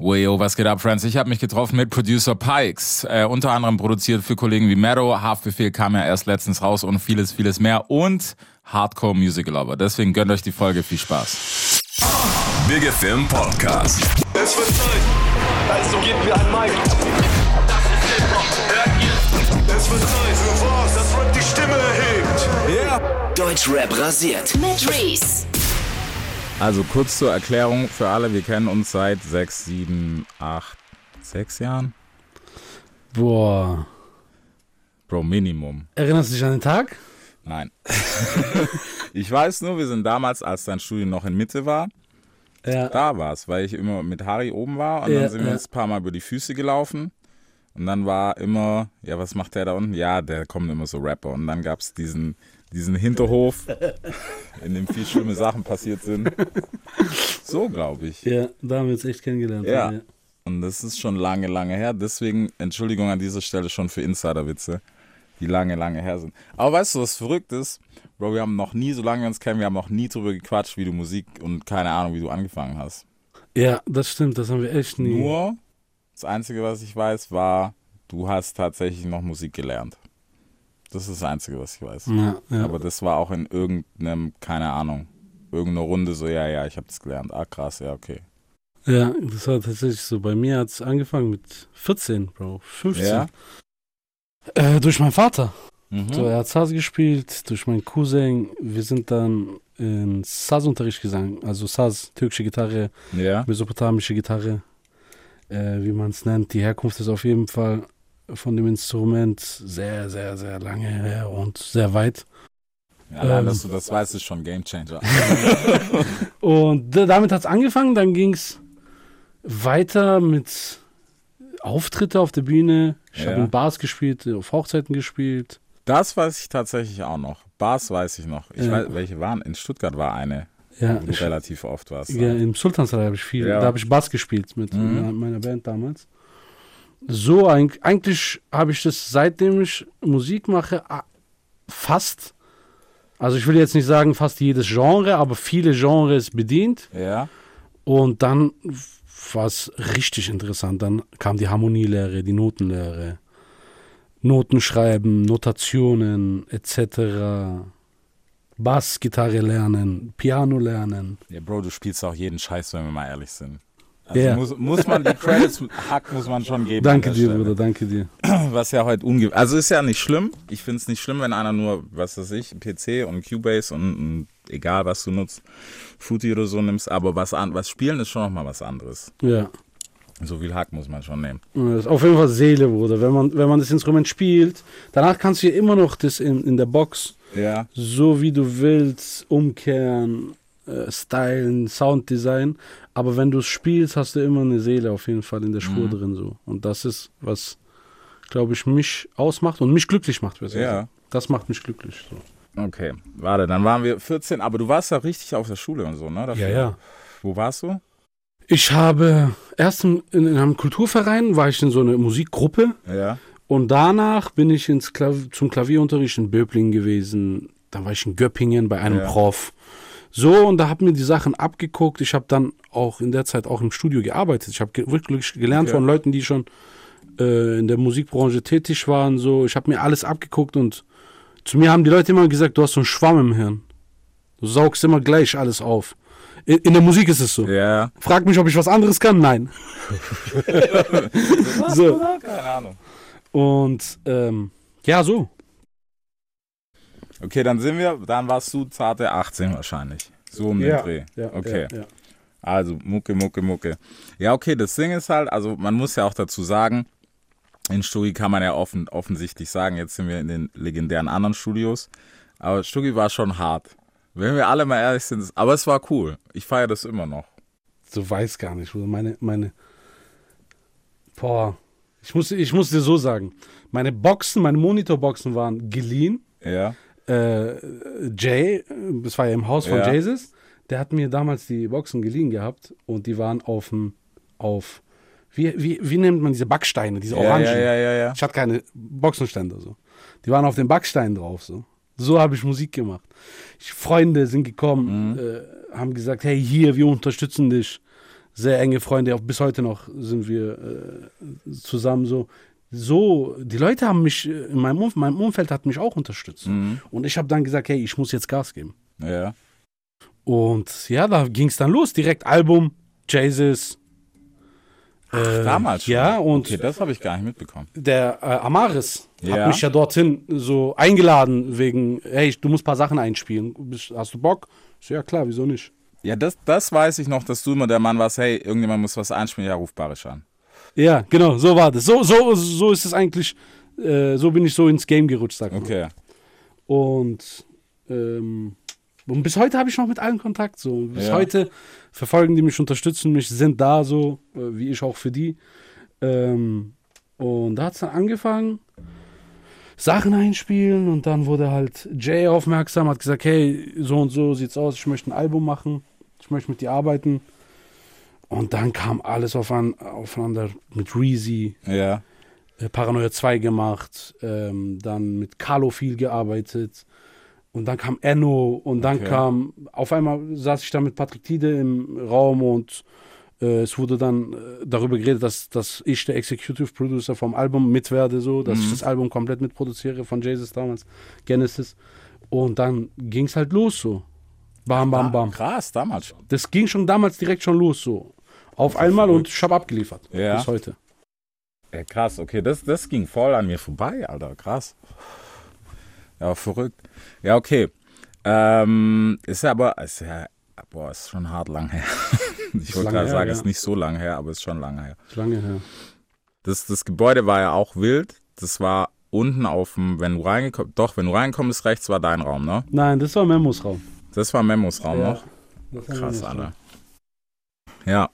Weyo, was geht ab, Friends? Ich habe mich getroffen mit Producer Pikes, äh, unter anderem produziert für Kollegen wie Mero, Haftbefehl kam ja erst letztens raus und vieles, vieles mehr und Hardcore Music Lover. Deswegen gönnt euch die Folge, viel Spaß. Big FM Podcast. Es wird Zeit, also gebt mir ein Mic. Das ist Hip-Hop, hört ihr? Es wird Zeit für was, das Rap die Stimme erhebt. Yeah. Deutschrap rasiert. Mit Reese. Also kurz zur Erklärung für alle, wir kennen uns seit sechs, sieben, acht, sechs Jahren. Boah. Bro, Minimum. Erinnerst du dich an den Tag? Nein. ich weiß nur, wir sind damals, als dein Studio noch in Mitte war, Ja. da war es, weil ich immer mit Harry oben war und Ja, dann sind wir ja. uns ein paar Mal über die Füße gelaufen. Und dann war immer, ja, was macht der da unten? Ja, der kommen immer so Rapper. Und dann gab es diesen, diesen Hinterhof, in dem viel schlimme Sachen passiert sind. So, glaube ich. Ja, da haben wir uns echt kennengelernt. Ja. Und das ist schon lange, lange her. Deswegen Entschuldigung an dieser Stelle schon für Insiderwitze, die lange, lange her sind. Aber weißt du, was verrückt ist? Bro, wir haben noch nie, solange wir uns kennen, wir haben noch nie drüber gequatscht, wie du Musik und keine Ahnung, wie du angefangen hast. Ja, das stimmt, das haben wir echt nie. Nur, das Einzige, was ich weiß, war, du hast tatsächlich noch Musik gelernt. Das ist das Einzige, was ich weiß. Ja, ja. Aber das war auch in irgendeinem, keine Ahnung, irgendeiner Runde so, ja, ja, ich habe das gelernt. Ah, krass, ja, okay. ja, das war tatsächlich so. Bei mir hat es angefangen mit 14, Bro. 15. Ja? Äh, durch meinen Vater. Mhm. So, er hat Saz gespielt, durch meinen Cousin. Wir sind dann in Saz-Unterricht gegangen. Also Saz, türkische Gitarre, Ja. mesopotamische Gitarre, äh, wie man es nennt. Die Herkunft ist auf jeden Fall von dem Instrument sehr, sehr, sehr lange her und sehr weit. Ja, allein, Ähm. dass du das weißt, ist schon Game Changer. Und da- damit hat es angefangen, dann ging es weiter mit Auftritte auf der Bühne. Ich Ja. habe in Bars gespielt, auf Hochzeiten gespielt. Das weiß ich tatsächlich auch noch. Bars weiß ich noch. Ich Ja. weiß, welche waren. In Stuttgart war eine, Ja, wo du ich, relativ oft warst. ja im Sultansaal habe ich viel, da habe ich Bass gespielt mit Mhm. meiner Band damals. So, eig- eigentlich habe ich das, seitdem ich Musik mache, fast, also ich will jetzt nicht sagen fast jedes Genre, aber viele Genres bedient. Ja. Und dann war es richtig interessant. Dann kam die Harmonielehre, die Notenlehre, Noten schreiben, Notationen etc. Bass, Gitarre lernen, Piano lernen. Ja, Bro, du spielst auch jeden Scheiß, wenn wir mal ehrlich sind. Also Ja. muss, muss man die Credits, Hack muss man schon geben. Danke dir, Stelle. Bruder, danke dir. Was ja heute unge... Also ist ja nicht schlimm. Ich finde es nicht schlimm, wenn einer nur, was weiß ich, PC und Cubase und, und egal was du nutzt, Fruity oder so nimmst. Aber was, an, was spielen ist schon nochmal was anderes. Ja. So viel Hack muss man schon nehmen. Das ist auf jeden Fall Seele, Bruder. Wenn man, wenn man das Instrument spielt, danach kannst du ja immer noch das in, in der Box Ja. so wie du willst, umkehren, äh, stylen, Sounddesign. Aber wenn du es spielst, hast du immer eine Seele auf jeden Fall in der Spur Mhm. drin. so Und das ist, was, glaube ich, mich ausmacht und mich glücklich macht. Ja. Das macht mich glücklich. So. Okay, warte, dann waren wir 14, aber du warst ja richtig auf der Schule und so, ne? dafür. Ja, ja. Wo warst du? Ich habe erst in, in einem Kulturverein, war ich in so einer Musikgruppe. Ja. Und danach bin ich ins Klav zum Klavierunterricht in Böblingen gewesen. Dann war ich in Göppingen bei einem Ja. Prof. So, und da hab mir die Sachen abgeguckt. Ich habe dann auch in der Zeit auch im Studio gearbeitet. Ich habe ge wirklich gelernt Okay. von Leuten, die schon äh, in der Musikbranche tätig waren. So, ich habe mir alles abgeguckt und zu mir haben die Leute immer gesagt, du hast so einen Schwamm im Hirn. Du saugst immer gleich alles auf. In, in der Musik ist es so. Ja. Frag mich, ob ich was anderes kann? Nein. so. Keine Ahnung. Und ähm, ja, so. Okay, dann sind wir, dann warst du zarte 18 wahrscheinlich. So um den Dreh. Ja, okay. Ja, ja. Also Mucke, Mucke, Mucke. Ja, okay, das Ding ist halt, also man muss ja auch dazu sagen, in Stuggi kann man ja offen, offensichtlich sagen, jetzt sind wir in den legendären anderen Studios, aber Stuggi war schon hart. Wenn wir alle mal ehrlich sind, aber es war cool. Ich feiere das immer noch. Du weißt gar nicht. Meine, meine. Boah. Ich muss, ich muss dir so sagen. Meine Boxen, meine Monitorboxen waren geliehen. Ja. Äh, Jay, das war ja im Haus von Ja. Jesus, der hat mir damals die Boxen geliehen gehabt und die waren auf dem, auf, wie, wie, wie nennt man diese Backsteine, diese Orangen? ja, ja, ja, ja. Ich hatte keine Boxenständer so. Die waren auf den Backsteinen drauf so. So habe ich Musik gemacht. Ich, Freunde sind gekommen, Mhm. äh, haben gesagt, hey hier, wir unterstützen dich. sehr enge Freunde, auch bis heute noch sind wir äh, zusammen so. So, die Leute haben mich, äh, in meinem, Umf mein Umfeld hat mich auch unterstützt. Mhm. Und ich habe dann gesagt, hey, ich muss jetzt Gas geben. Ja. Und ja, da ging es dann los, direkt Album, Jesus. Äh, Damals schon. Ja, und Okay, das habe ich gar nicht mitbekommen. der äh, Amaris Ja. hat mich ja dorthin so eingeladen, wegen, hey, du musst ein paar Sachen einspielen. Hast du Bock? So, ja klar, wieso nicht? Ja, das, das weiß ich noch, dass du immer der Mann warst, hey, irgendjemand muss was einspielen, ja, ruf Barisch an. Ja, genau, so war das. So, so, so ist es eigentlich, äh, so bin ich so ins Game gerutscht, sag mal. Okay. Und, ähm, und bis heute habe ich noch mit allen Kontakt. So. Bis Ja. heute verfolgen die mich, unterstützen mich, sind da so, äh, wie ich auch für die. Ähm, und da hat es dann angefangen, Sachen einspielen und dann wurde halt Jay aufmerksam, hat gesagt, hey, so und so sieht's aus, ich möchte ein Album machen, ich möchte mit dir arbeiten. Und dann kam alles aufeinander mit Reezy, Ja. äh, Paranoia 2 gemacht, ähm, dann mit Carlo viel gearbeitet und dann kam Enno und dann Okay. kam, auf einmal saß ich da mit Patrick Tide im Raum und äh, es wurde dann äh, darüber geredet, dass, dass ich der Executive Producer vom Album mit werde, so, dass ich das Album komplett mitproduziere von Jesus damals, Genesis. Und dann ging es halt los so. Bam, bam, bam. Krass, damals schon. Das ging schon damals direkt schon los so. Auf einmal und ich habe abgeliefert. Ja. Bis heute. Ja, krass, okay, das, das ging voll an mir vorbei, Alter, krass. Ja, verrückt. Ja, okay. Ähm, ist ja aber, ist ja, boah, ist schon hart lang her. Ich wollte gerade sagen, ja. ist nicht so lang her, aber ist schon lange her. Ist lange her. Das, das Gebäude war ja auch wild. Das war unten auf dem, wenn du reingekommen, doch, wenn du reinkommst, rechts war dein Raum, ne? Nein, das war Memos Raum. Das war Memos Raum Ja. noch. Krass. Alter. Ja.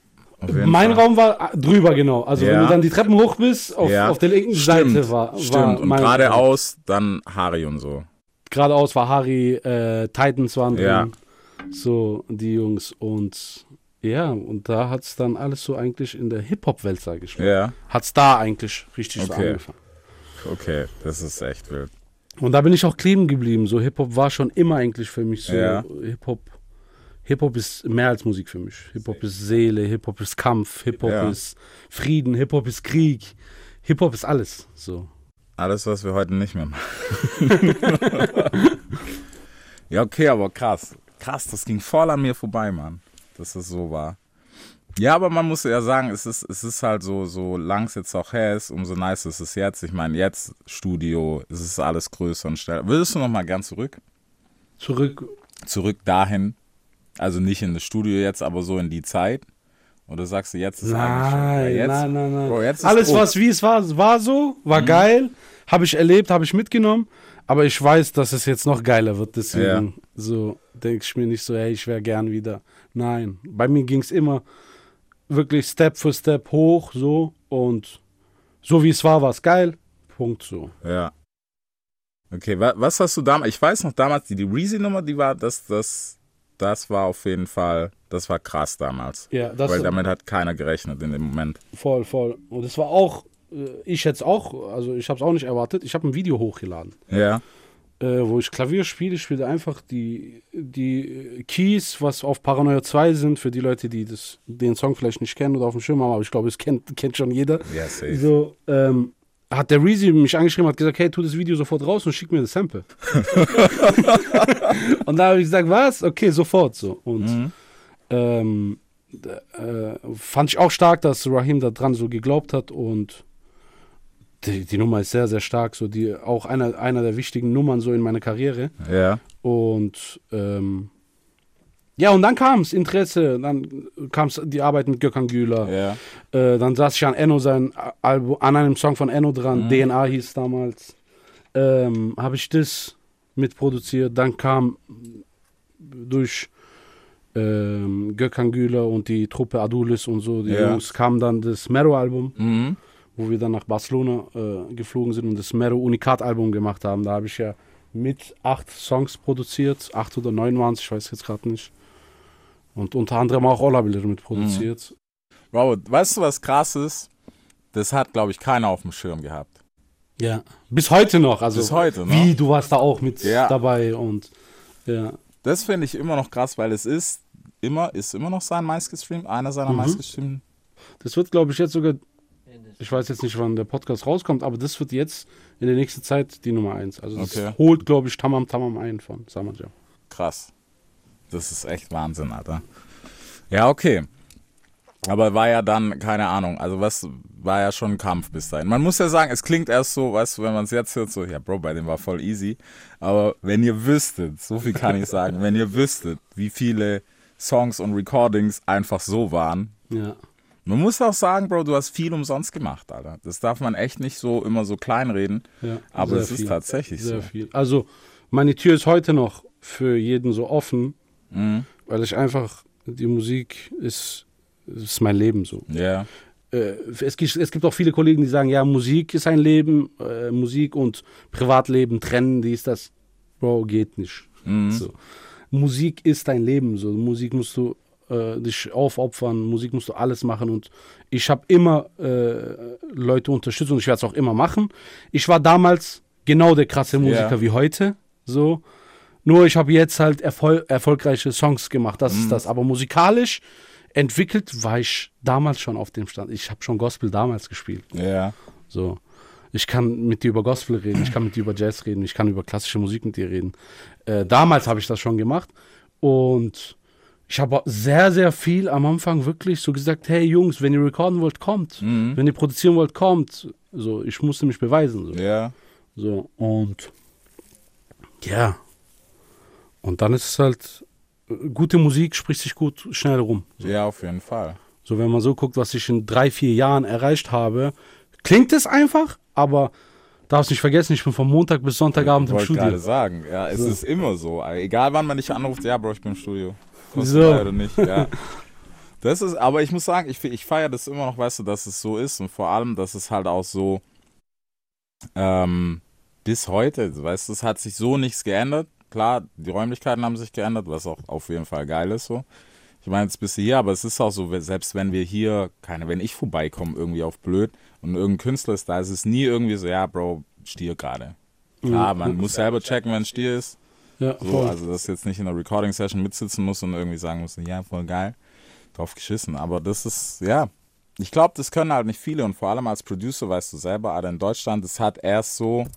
Mein Fall. Raum war äh, drüber, genau. Also wenn Ja. du dann die Treppen hoch bist, auf, Ja. auf der linken Stimmt, Seite war, war Stimmt. Und geradeaus dann Harry und so. Geradeaus war Harry, äh, Titans waren drin. Ja. So, die Jungs. Und ja, und da hat es dann alles so eigentlich in der Hip-Hop-Welt, sage ich mal. Ja. Hat es da eigentlich richtig so Okay. angefangen. Okay, das ist echt wild. Und da bin ich auch kleben geblieben. So Hip-Hop war schon immer eigentlich für mich so. Ja. Hip-Hop. Hip-Hop ist mehr als Musik für mich. Hip-Hop ist Seele, Hip-Hop ist Kampf, Hip-Hop Ja. ist Frieden, Hip-Hop ist Krieg. Hip-Hop ist alles. So. Alles, was wir heute nicht mehr machen. ja, okay, aber krass. Krass, das ging voll an mir vorbei, Mann. Dass das so war. Ja, aber man muss ja sagen, es ist, es ist halt so, so lang es jetzt auch her ist, umso nice ist es jetzt. Ich meine, jetzt Studio, es ist alles größer und schneller. Würdest du noch mal gern zurück? Zurück. Zurück dahin? Also nicht in das Studio jetzt, aber so in die Zeit? Oder sagst du, jetzt ist eigentlich schon, ja, Nein, jetzt, nein, nein, nein. Bro, jetzt Alles, Druck. was wie es war, war so, war Mhm. geil. Habe ich erlebt, habe ich mitgenommen. Aber ich weiß, dass es jetzt noch geiler wird. Deswegen so denke ich mir nicht so, hey, ich wäre gern wieder. Nein, bei mir ging es immer wirklich Step für Step hoch, so. Und so wie es war, war es geil. Punkt so. Ja. Okay, wa was hast du damals? Ich weiß noch damals, die, die Reezy-Nummer, die war, das, das, das war auf jeden Fall, das war krass damals. Ja, das Weil damit hat keiner gerechnet in dem Moment. voll, voll. Und es war auch, äh, ich jetzt auch, also ich habe es auch nicht erwartet. Ich habe ein Video hochgeladen. Ja. äh, wo ich Klavier spiele. Ich spiele einfach die, die Keys, was auf Paranoia 2 sind, für die Leute, die das, den Song vielleicht nicht kennen oder auf dem Schirm haben, aber ich glaube, es kennt, kennt schon jeder. Ja, safe. So, ähm, hat der Reezy mich angeschrieben, hat gesagt, hey, tu das Video sofort raus und schick mir das Sample. und da habe ich gesagt, was? Okay, sofort so. Und Mhm. ähm, äh, fand ich auch stark, dass Rahim da dran so geglaubt hat und die, die Nummer ist sehr, sehr stark, so die auch einer, einer der wichtigen Nummern so in meiner Karriere. Ja. Und ähm, ja, und dann kam es Interesse, dann kam es die Arbeit mit Gökhan Güler. Ja. Äh, dann saß ich an Enno sein Album, an einem Song von Enno dran, DNA hieß damals. Ähm, Habe ich das mitproduziert. Dann kam durch ähm, Gökhan Güler und die Truppe Adulis und so, die Ja. Jungs, kam dann das Mero-Album, Mhm. wo wir dann nach Barcelona äh, geflogen sind und das Mero Unikat-Album gemacht haben. Da habe ich ja mit acht Songs produziert, acht oder neun waren es, ich weiß jetzt gerade nicht. Und unter anderem auch Ollabiller mitproduziert. Bro, weißt du, was krass ist? Das hat, glaube ich, keiner auf dem Schirm gehabt. Ja, bis heute noch. Also Bis heute, ne? Wie, du warst da auch mit Ja. dabei und ja. Das finde ich immer noch krass, weil es ist immer, ist immer noch sein meistgestreamt, einer seiner Mhm. meistgestreamten. Das wird, glaube ich, jetzt sogar, ich weiß jetzt nicht, wann der Podcast rauskommt, aber das wird jetzt in der nächsten Zeit die Nummer eins. Also das Okay. holt, glaube ich, Tamam Tamam ein von Samaja. Krass. Das ist echt Wahnsinn, Alter. Ja, okay. Aber war ja dann, keine Ahnung, also was war ja schon ein Kampf bis dahin. Man muss ja sagen, es klingt erst so, weißt du, wenn man es jetzt hört, so, ja, Bro, bei dem war voll easy. Aber wenn ihr wüsstet, so viel kann ich sagen, wenn ihr wüsstet, wie viele Songs und Recordings einfach so waren. Ja. Man muss auch sagen, Bro, du hast viel umsonst gemacht, Alter. Das darf man echt nicht so immer so kleinreden. ja Aber es ist viel. tatsächlich Sehr so. viel. Also, meine Tür ist heute noch für jeden so offen, Mhm. weil ich einfach, die Musik ist, ist mein Leben so. Ja. Äh, es, gibt, es gibt auch viele Kollegen, die sagen, ja, Musik ist ein Leben, äh, Musik und Privatleben trennen, die ist das. Bro, geht nicht. Mhm. So. Musik ist dein Leben. So. Musik musst du äh, dich aufopfern, Musik musst du alles machen. Und ich habe immer äh, Leute unterstützt und ich werde es auch immer machen. Ich war damals genau der krasse Musiker Ja. wie heute. So. Nur ich habe jetzt halt erfol erfolgreiche Songs gemacht. Das ist das. Aber musikalisch entwickelt war ich damals schon auf dem Stand. Ich habe schon Gospel damals gespielt. Ja. So. Ich kann mit dir über Gospel reden, ich kann mit dir über Jazz reden, ich kann über klassische Musik mit dir reden. Äh, damals habe ich das schon gemacht und ich habe sehr, sehr viel am Anfang wirklich so gesagt, hey Jungs, wenn ihr recorden wollt, kommt. Wenn ihr produzieren wollt, kommt. So, ich musste mich beweisen. So. Ja. So, und ja. Und dann ist es halt, gute Musik spricht sich gut schnell rum. Ja, auf jeden Fall. So, wenn man so guckt, was ich in drei, vier Jahren erreicht habe, klingt es einfach, aber darfst nicht vergessen, ich bin von Montag bis Sonntagabend im Studio. gerade sagen, ja, es ist immer so. Egal wann man dich anruft, ja, Bro, ich bin im Studio. Kommst So. oder nicht, ja. Das ist, aber ich muss sagen, ich, ich feiere das immer noch, weißt du, dass es so ist und vor allem, dass es halt auch so ähm, bis heute, weißt du, es hat sich so nichts geändert. Klar, die Räumlichkeiten haben sich geändert, was auch auf jeden Fall geil ist so. Ich meine, jetzt bist du hier, aber es ist auch so, selbst wenn wir hier, keine, wenn ich vorbeikomme irgendwie auf blöd und irgendein Künstler ist da, ist es nie irgendwie so, ja, Bro, Stier gerade. Klar, man muss selber checken, wenn Stier ist. Ja, So, voll. also, dass jetzt nicht in einer Recording-Session mitsitzen muss und irgendwie sagen muss, ja, voll geil, drauf geschissen. Aber das ist, ja, ich glaube, das können halt nicht viele und vor allem als Producer weißt du selber, aber in Deutschland, das hat erst so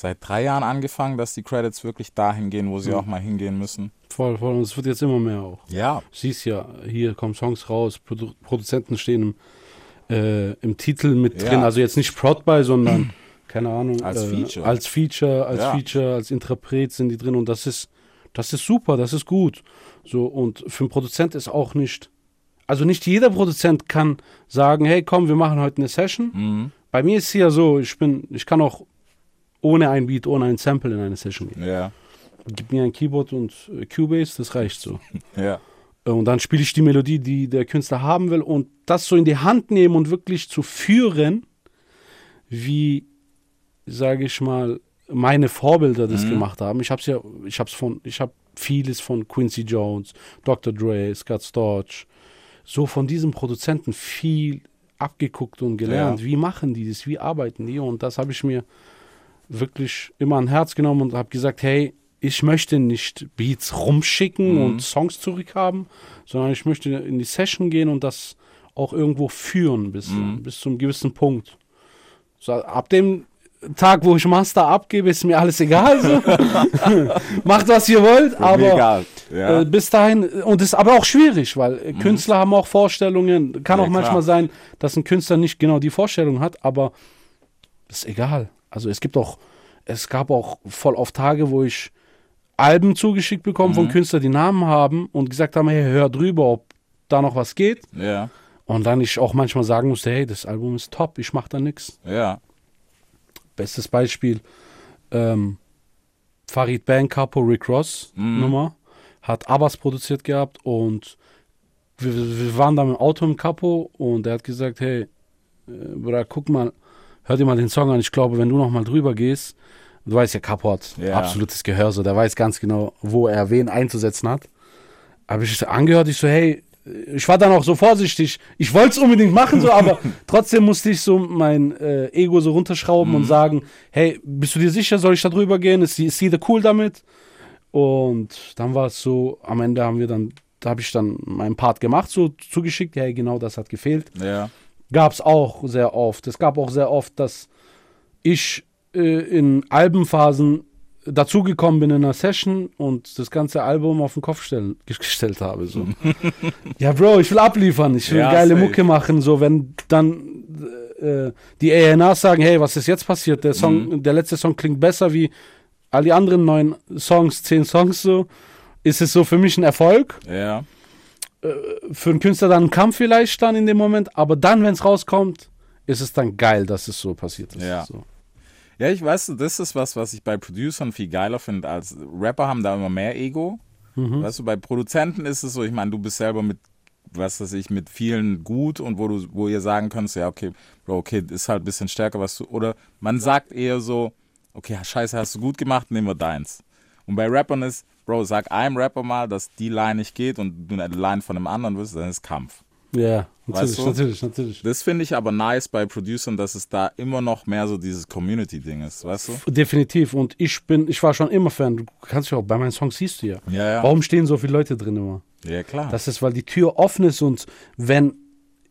seit drei Jahren angefangen, dass die Credits wirklich dahin gehen, wo sie auch mal hingehen müssen. voll, voll. Und es wird jetzt immer mehr auch. Ja, siehst ja, hier kommen Songs raus, Produ Produzenten stehen im, äh, im Titel mit Ja. drin. Also jetzt nicht Prod bei, sondern, keine Ahnung, Als äh, Feature. als Feature, als Ja. Feature, als Interpret sind die drin und das ist, das ist super, das ist gut. So, und für einen Produzent ist auch nicht, also nicht jeder Produzent kann sagen, hey komm, wir machen heute eine Session. mhm. Bei mir ist es ja so, ich bin, ich kann auch ohne ein Beat, ohne ein Sample in eine Session gehen. ja, Gib mir ein Keyboard und äh, Cubase, das reicht so. ja, Äh, Und dann spiele ich die Melodie, die der Künstler haben will und das so in die Hand nehmen und wirklich zu führen, wie, sage ich mal, meine Vorbilder das gemacht haben. Ich habe ja, ich habe von, ich habe vieles von Quincy Jones, Dr. Dre, Scott Storch, so von diesen Produzenten viel abgeguckt und gelernt. Ja. Wie machen die das? Wie arbeiten die? Und das habe ich mir wirklich immer an Herz genommen und habe gesagt, hey, ich möchte nicht Beats rumschicken und Songs zurückhaben, sondern ich möchte in die Session gehen und das auch irgendwo führen bis, bis zu einem gewissen Punkt. So, ab dem Tag, wo ich Master abgebe, ist mir alles egal. So. Macht, was ihr wollt, mir aber. Ja. äh, bis dahin, und das ist aber auch schwierig, weil äh, Künstler haben auch Vorstellungen. Kann Ja, auch manchmal klar. sein, dass ein Künstler nicht genau die Vorstellung hat, aber ist egal. Also es gibt auch, es gab auch voll oft Tage, wo ich Alben zugeschickt bekommen von Künstlern, die Namen haben und gesagt haben, hey, hör drüber, ob da noch was geht. ja, Und dann ich auch manchmal sagen musste, hey, das Album ist top, ich mach da nichts. ja, Bestes Beispiel, ähm, Farid Bang, Capo, Rick Ross Nummer, hat Abbas produziert gehabt und wir, wir waren da mit dem Auto im Capo und er hat gesagt, hey, äh, Bruder, guck mal, hör dir mal den Song an, ich glaube, wenn du noch mal drüber gehst, du weißt ja, Capo hat Ja. absolutes Gehör, so, der weiß ganz genau, wo er wen einzusetzen hat. Habe ich angehört, ich so, hey, ich war dann auch so vorsichtig. Ich wollte es unbedingt machen, so, aber trotzdem musste ich so mein äh, Ego so runterschrauben und sagen, hey, bist du dir sicher, soll ich da drüber gehen? Ist, ist jeder cool damit? Und dann war es so, am Ende haben wir dann da habe ich dann meinen Part gemacht, so zugeschickt, ja, genau das hat gefehlt. Ja. Gab es auch sehr oft. Es gab auch sehr oft, dass ich äh, in Albenphasen dazugekommen bin in einer Session und das ganze Album auf den Kopf stellen, gestellt habe. So. ja, Bro, ich will abliefern, ich will Ja, geile safe. Mucke machen. So, wenn dann äh, die A&Rs sagen, hey, was ist jetzt passiert? Der Song, Mhm. der letzte Song klingt besser wie all die anderen neun Songs, zehn Songs so, ist es so für mich ein Erfolg. Ja. Für einen Künstler dann ein Kampf vielleicht dann in dem Moment, aber dann, wenn es rauskommt, ist es dann geil, dass es so passiert ist. Ja. So. Ja, ich weiß, das ist was, was ich bei Producern viel geiler finde als Rapper haben da immer mehr Ego. Weißt du, bei Produzenten ist es so, ich meine, du bist selber mit, was weiß ich, mit vielen gut und wo du, wo ihr sagen könntest, ja, okay, Bro, okay, ist halt ein bisschen stärker, was du, oder man sagt eher so, okay, scheiße, hast du gut gemacht, nehmen wir deins. Und bei Rappern ist, Bro, sag einem Rapper mal, dass die Line nicht geht und du eine Line von einem anderen willst, dann ist Kampf. Ja, natürlich, Weißt du? natürlich, natürlich. Das finde ich aber nice bei Producern, dass es da immer noch mehr so dieses Community-Ding ist, weißt du? Definitiv. Und ich bin, ich war schon immer Fan. Du kannst ja auch bei meinen Songs siehst du ja. Ja, ja. Warum stehen so viele Leute drin immer? Ja, klar. Das ist, weil die Tür offen ist und wenn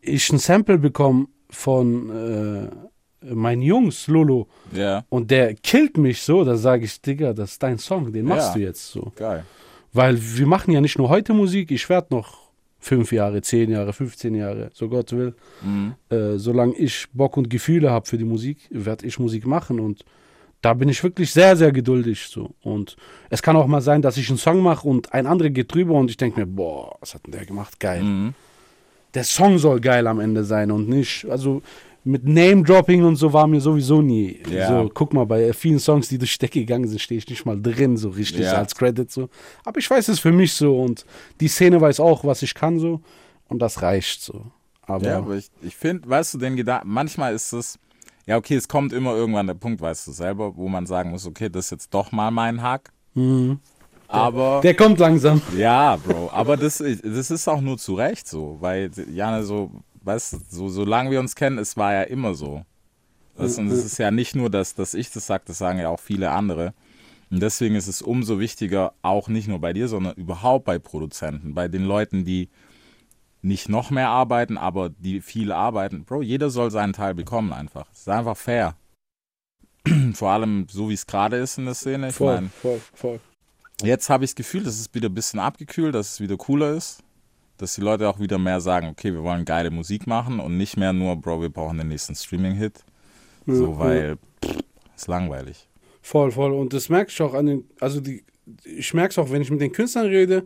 ich ein Sample bekomme von äh, meinen Jungs, Lolo, ja, und der killt mich so, dann sage ich, Digga, das ist dein Song, den machst Ja. du jetzt so. geil. Weil wir machen ja nicht nur heute Musik, ich werde noch fünf Jahre, zehn Jahre, 15 Jahre, so Gott will. Mhm. Äh, solange ich Bock und Gefühle habe für die Musik, werde ich Musik machen und da bin ich wirklich sehr, sehr geduldig so. Und es kann auch mal sein, dass ich einen Song mache und ein anderer geht drüber und ich denke mir, boah, was hat denn der gemacht? Geil. Mhm. Der Song soll geil am Ende sein und nicht, also mit Name-Dropping und so war mir sowieso nie. Ja. So, guck mal, bei vielen Songs, die durch die Decke gegangen sind, stehe ich nicht mal drin, so richtig Ja. als Credit so. Aber ich weiß es für mich so und die Szene weiß auch, was ich kann so und das reicht so. Aber, Ja, aber ich, ich finde, weißt du, den Gedanken, manchmal ist es, ja, okay, es kommt immer irgendwann der Punkt, weißt du selber, wo man sagen muss, okay, das ist jetzt doch mal mein Hack. Aber, Mhm. der kommt langsam. ja, Bro, aber das, ist- das ist auch nur zu Recht so, weil, Jana, so, weißt du, so, solange wir uns kennen, es war ja immer so. Das, und es ist ja nicht nur, dass, dass ich das sage, das sagen ja auch viele andere. Und deswegen ist es umso wichtiger, auch nicht nur bei dir, sondern überhaupt bei Produzenten, bei den Leuten, die nicht noch mehr arbeiten, aber die viel arbeiten. Bro, jeder soll seinen Teil bekommen einfach. Es ist einfach fair. Vor allem so, wie es gerade ist in der Szene. Ich meine, voll, voll. jetzt habe ich das Gefühl, dass es wieder ein bisschen abgekühlt, dass es wieder cooler ist. Dass die Leute auch wieder mehr sagen, okay, wir wollen geile Musik machen und nicht mehr nur, Bro, wir brauchen den nächsten Streaming-Hit. So, weil, pff, ist langweilig. Voll, voll. Und das merke ich auch an den, also die, ich merke es auch, wenn ich mit den Künstlern rede,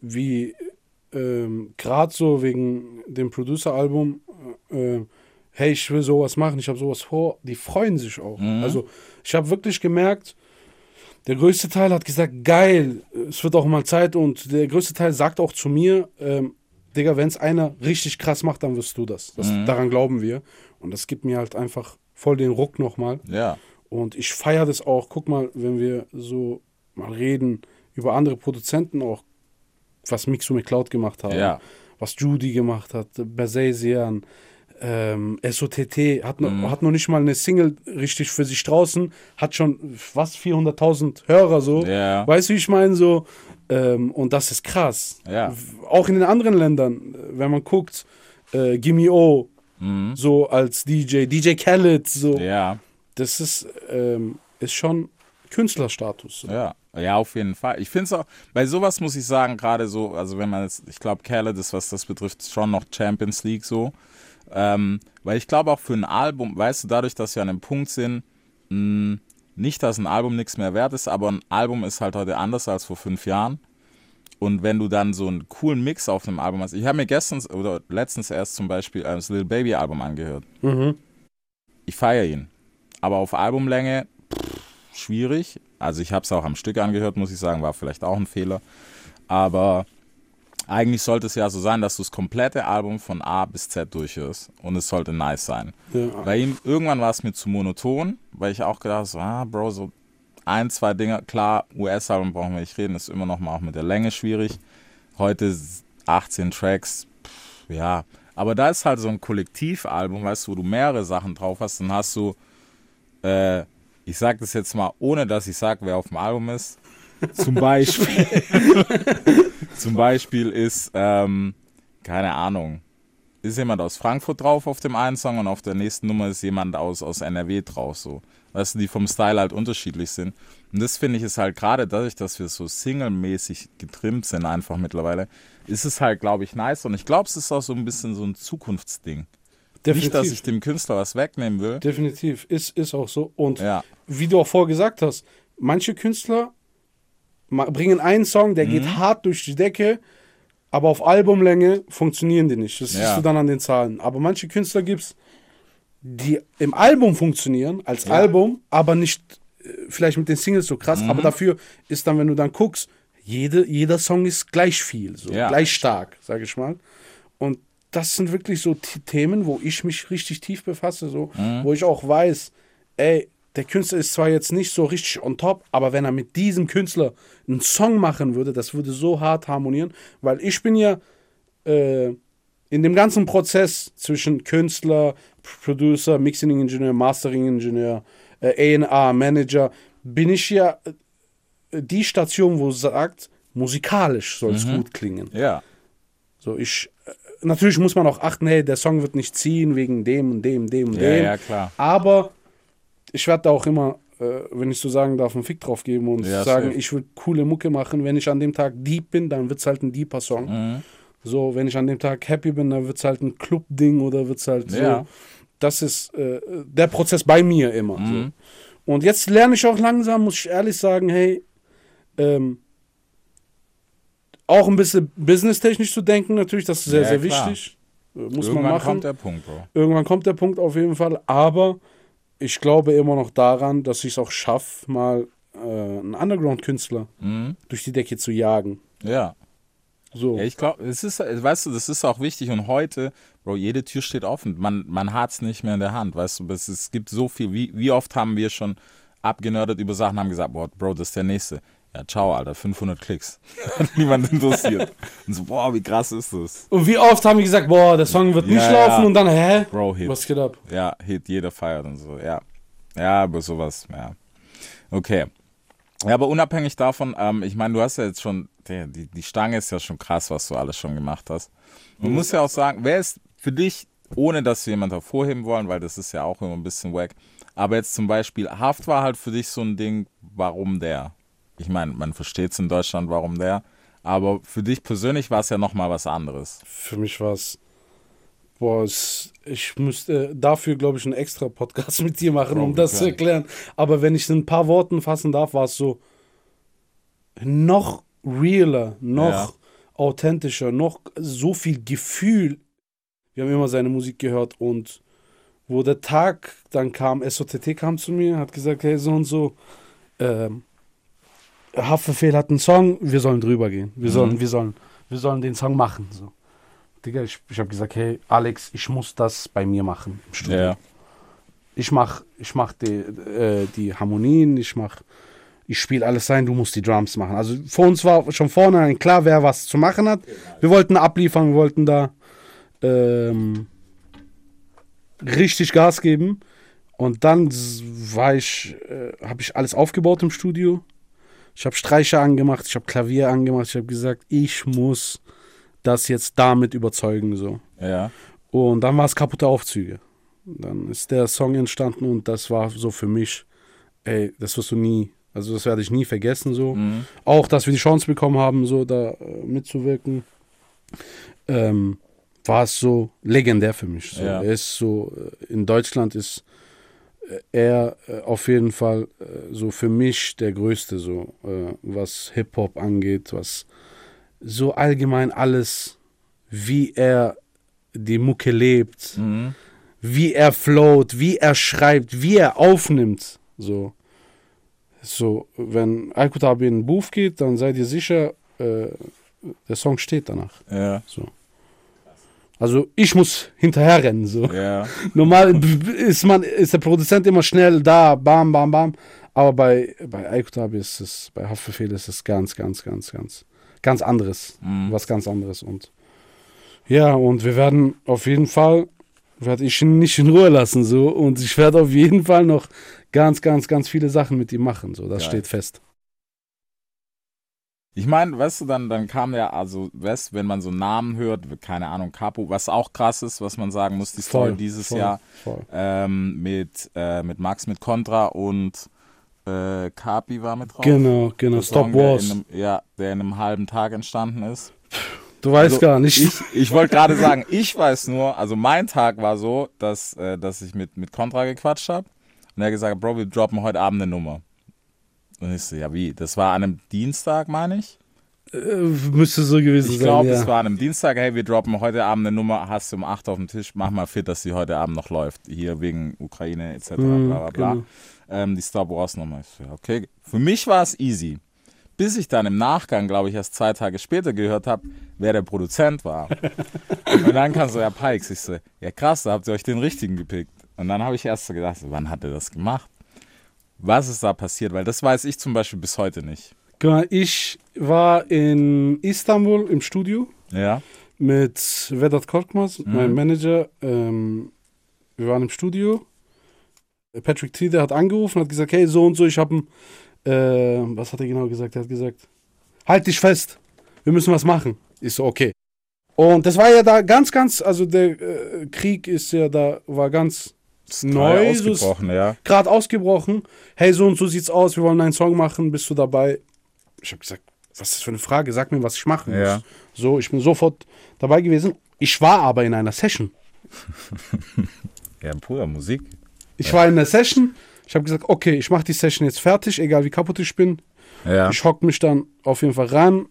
wie ähm, gerade so wegen dem Producer-Album, äh, äh, hey, ich will sowas machen, ich habe sowas vor, die freuen sich auch. Also ich habe wirklich gemerkt, der größte Teil hat gesagt, geil, es wird auch mal Zeit und der größte Teil sagt auch zu mir, ähm, Digga, wenn es einer richtig krass macht, dann wirst du das. das Daran glauben wir. Und das gibt mir halt einfach voll den Ruck nochmal. Ja. Und ich feiere das auch. Guck mal, wenn wir so mal reden über andere Produzenten auch, was Mixo McCloud gemacht hat, Ja. was Judy gemacht hat, Bersesian, ähm, SOTT, hat, noch, Mhm. hat noch nicht mal eine Single richtig für sich draußen, hat schon was, 400.000 Hörer so. Ja. Weißt du, wie ich meine? So, ähm, und das ist krass. Ja. Auch in den anderen Ländern, wenn man guckt, äh, Gimme O, so als DJ, DJ Khaled, so Mhm. Ja. das ist, ähm, ist schon Künstlerstatus. Ja, ja, auf jeden Fall. Ich finde es auch, bei sowas muss ich sagen, gerade so, also wenn man jetzt, ich glaube, Khaled ist, was das betrifft, schon noch Champions League so. Ähm, weil ich glaube auch für ein Album, weißt du, dadurch, dass wir an einem Punkt sind, mh, nicht, dass ein Album nichts mehr wert ist, aber ein Album ist halt heute anders als vor fünf Jahren. Und wenn du dann so einen coolen Mix auf einem Album hast, ich habe mir gestern oder letztens erst zum Beispiel das Little Baby Album angehört. Ich feiere ihn. Aber auf Albumlänge pff, schwierig. Also ich habe es auch am Stück angehört, muss ich sagen, war vielleicht auch ein Fehler. Aber eigentlich sollte es ja so sein, dass du das komplette Album von A bis Z durchhörst und es sollte nice sein. Ja. Bei ihm, irgendwann war es mir zu monoton, weil ich auch gedacht habe, so, ah, Bro, so ein, zwei Dinge, klar, US-Album brauchen wir nicht reden, ist immer noch mal auch mit der Länge schwierig. Heute 18 Tracks, pff, ja. Aber da ist halt so ein Kollektivalbum, weißt du, wo du mehrere Sachen drauf hast, dann hast du, äh, ich sag das jetzt mal, ohne dass ich sage, wer auf dem Album ist, Zum Beispiel. zum Beispiel ist, ähm, keine Ahnung, ist jemand aus Frankfurt drauf auf dem einen Song und auf der nächsten Nummer ist jemand aus, aus NRW drauf, so. Weißt du, die vom Style halt unterschiedlich sind. Und das finde ich ist halt gerade dadurch, dass wir so singlemäßig getrimmt sind, einfach mittlerweile, ist es halt, glaube ich, nice. Und ich glaube, es ist auch so ein bisschen so ein Zukunftsding. Nicht, dass ich dem Künstler was wegnehmen will. Definitiv, ist, ist auch so. Und Ja. wie du auch vorher gesagt hast, manche Künstler bringen einen Song, der Mhm. geht hart durch die Decke, aber auf Albumlänge funktionieren die nicht. Das Ja. siehst du dann an den Zahlen. Aber manche Künstler gibt's, die im Album funktionieren, als Album, aber nicht äh, vielleicht mit den Singles so Mhm. krass, aber dafür ist dann, wenn du dann guckst, jede, jeder Song ist gleich viel, so Ja. gleich stark, sage ich mal. Und das sind wirklich so Themen, wo ich mich richtig tief befasse, so, Mhm. wo ich auch weiß, ey, der Künstler ist zwar jetzt nicht so richtig on top, aber wenn er mit diesem Künstler einen Song machen würde, das würde so hart harmonieren, weil ich bin ja äh, in dem ganzen Prozess zwischen Künstler, Producer, Mixing Engineer, Mastering Engineer, äh, A&R Manager, bin ich ja äh, die Station, wo sagt, musikalisch soll es gut klingen. Ja. So, ich, äh, natürlich muss man auch achten, hey, der Song wird nicht ziehen wegen dem und dem, dem und Ja, dem. ja, klar. Aber ich werde da auch immer, äh, wenn ich so sagen darf, einen Fick drauf geben und Ja, sagen, safe. ich will coole Mucke machen. Wenn ich an dem Tag deep bin, dann wird es halt ein deeper Song. Mhm. So, wenn ich an dem Tag happy bin, dann wird es halt ein Club-Ding oder wird es halt Ja. so. Das ist äh, der Prozess bei mir immer. Mhm. So. Und jetzt lerne ich auch langsam, muss ich ehrlich sagen, hey, ähm, auch ein bisschen businesstechnisch zu denken, natürlich, das ist sehr, Ja, sehr klar. wichtig. Äh, Muss Irgendwann man machen. kommt der Punkt, Bro. Irgendwann kommt der Punkt auf jeden Fall, aber ich glaube immer noch daran, dass ich es auch schaffe, mal äh, einen Underground-Künstler Mhm. durch die Decke zu jagen. Ja. So. Ja, ich glaube, es ist, weißt du, das ist auch wichtig und heute, Bro, jede Tür steht offen. Man, man hat es nicht mehr in der Hand, weißt du, es, es gibt so viel. Wie, wie oft haben wir schon abgenördet über Sachen, haben gesagt, boah, Bro, das ist der nächste. Ja, ciao, Alter, 500 Klicks. Hat niemand interessiert. Und so, boah, wie krass ist das? Und wie oft haben die gesagt, boah, der Song wird nicht Ja, laufen ja. und dann, hä? Bro, Hit. Was geht ab? Ja, Hit, jeder feiert und so, ja. Ja, aber sowas, ja. Okay. Ja, aber unabhängig davon, ähm, ich meine, du hast ja jetzt schon, die, die, die Stange ist ja schon krass, was du alles schon gemacht hast. Man muss ja auch sagen, wer ist für dich, ohne dass wir jemanden hervorheben wollen, weil das ist ja auch immer ein bisschen wack, aber jetzt zum Beispiel, Haft war halt für dich so ein Ding, warum der? Ich meine, man versteht es in Deutschland, warum der, aber für dich persönlich war es ja nochmal was anderes. Für mich war es, boah, ich müsste dafür, glaube ich, einen extra Podcast mit dir machen, um das zu erklären. Aber wenn ich es in ein paar Worten fassen darf, war es so noch realer, noch Ja. authentischer, noch so viel Gefühl. Wir haben immer seine Musik gehört und wo der Tag dann kam, SOTT kam zu mir, hat gesagt, hey, so und so, ähm, Haftbefehl hat einen Song, wir sollen drüber gehen. Wir sollen, wir sollen, wir sollen den Song machen. So. Digga, ich, ich habe gesagt, hey, Alex, ich muss das bei mir machen im Studio. Ja. Ich mach, ich mach die, äh, die Harmonien, ich mach, ich spiele alles ein, du musst die Drums machen. Also für uns war schon vornherein klar, wer was zu machen hat. Wir wollten abliefern, wir wollten da ähm, richtig Gas geben. Und dann war ich, äh, habe ich alles aufgebaut im Studio. Ich habe Streicher angemacht, ich habe Klavier angemacht, ich habe gesagt, ich muss das jetzt damit überzeugen so. Ja. Und dann war es kaputte Aufzüge. Dann ist der Song entstanden und das war so für mich, ey, das wirst du nie, also das werde ich nie vergessen so. Auch, dass wir die Chance bekommen haben, so da äh, mitzuwirken, ähm, war es so legendär für mich. So. Ja. Er ist so, äh, in Deutschland ist er äh, auf jeden Fall äh, so für mich der Größte, so äh, was Hip-Hop angeht, was so allgemein alles, wie er die Mucke lebt, Mhm. wie er float, wie er schreibt, wie er aufnimmt. So, so wenn Alkutabi in den Booth geht, dann seid ihr sicher, äh, der Song steht danach. Ja. So. Also ich muss hinterherrennen. So. Ja. Normal ist, man, ist der Produzent immer schnell da, bam, bam, bam. Aber bei, bei Alkutabi ist es, bei Haftbefehl ist es ganz, ganz, ganz, ganz, ganz anderes. Was ganz anderes. Und ja, und wir werden auf jeden Fall, werde ich ihn nicht in Ruhe lassen. so Und ich werde auf jeden Fall noch ganz, ganz, ganz viele Sachen mit ihm machen. So, das Geil. steht fest. Ich meine, weißt du, dann, dann kam ja, also, weißt du, wenn man so Namen hört, keine Ahnung, Capo, was auch krass ist, was man sagen muss, die Story Voll, dieses voll, Jahr voll. ähm, mit, äh, mit Max mit Contra und äh, Capi war mit drauf. Genau, genau. Der Stop Song, Wars. in einem, ja, der in einem halben Tag entstanden ist. Du weißt Also, gar nicht. Ich, ich wollte gerade sagen, ich weiß nur, also mein Tag war so, dass, äh, dass ich mit, mit Contra gequatscht habe und er hat gesagt, Bro, wir droppen heute Abend eine Nummer. Und ich so, ja wie? Das war an einem Dienstag, meine ich. Äh, müsste so gewesen Ich sein. glaube, ja. es war an einem Dienstag, hey, wir droppen heute Abend eine Nummer, hast du um 8 auf dem Tisch, mach mal fit, dass sie heute Abend noch läuft. Hier wegen Ukraine etc. Mhm, bla bla bla. genau. Ähm, die Star Wars Nummer. Ich so, okay. Für mich war es easy. Bis ich dann im Nachgang, glaube ich, erst zwei Tage später gehört habe, wer der Produzent war. Und dann kam so, ja, Pikes. Ich so, ja krass, da habt ihr euch den richtigen gepickt. Und dann habe ich erst so gedacht, wann hat er das gemacht? Was ist da passiert? Weil das weiß ich zum Beispiel bis heute nicht. Ich war in Istanbul im Studio Ja? mit Vedat Korkmaz, Mhm. mein Manager. Ähm, wir waren im Studio. Patrick T, der hat angerufen, hat gesagt, hey, so und so, ich habe äh, was hat er genau gesagt? Er hat gesagt, halt dich fest, wir müssen was machen. Ich so, okay. Und das war ja da ganz, ganz, also der äh, Krieg ist ja da, war ganz Ist Neu, neu so- ausgebrochen, ja. gerade ausgebrochen. Hey, so und so sieht's aus, wir wollen einen Song machen, bist du dabei? Ich habe gesagt, was ist das für eine Frage? Sag mir, was ich machen muss. Ja. So, ich bin sofort dabei gewesen. Ich war aber in einer Session. Ja, pure Musik. Ich war in einer Session. Ich habe gesagt, okay, ich mache die Session jetzt fertig, egal wie kaputt ich bin. Ja. Ich hock mich dann auf jeden Fall ran,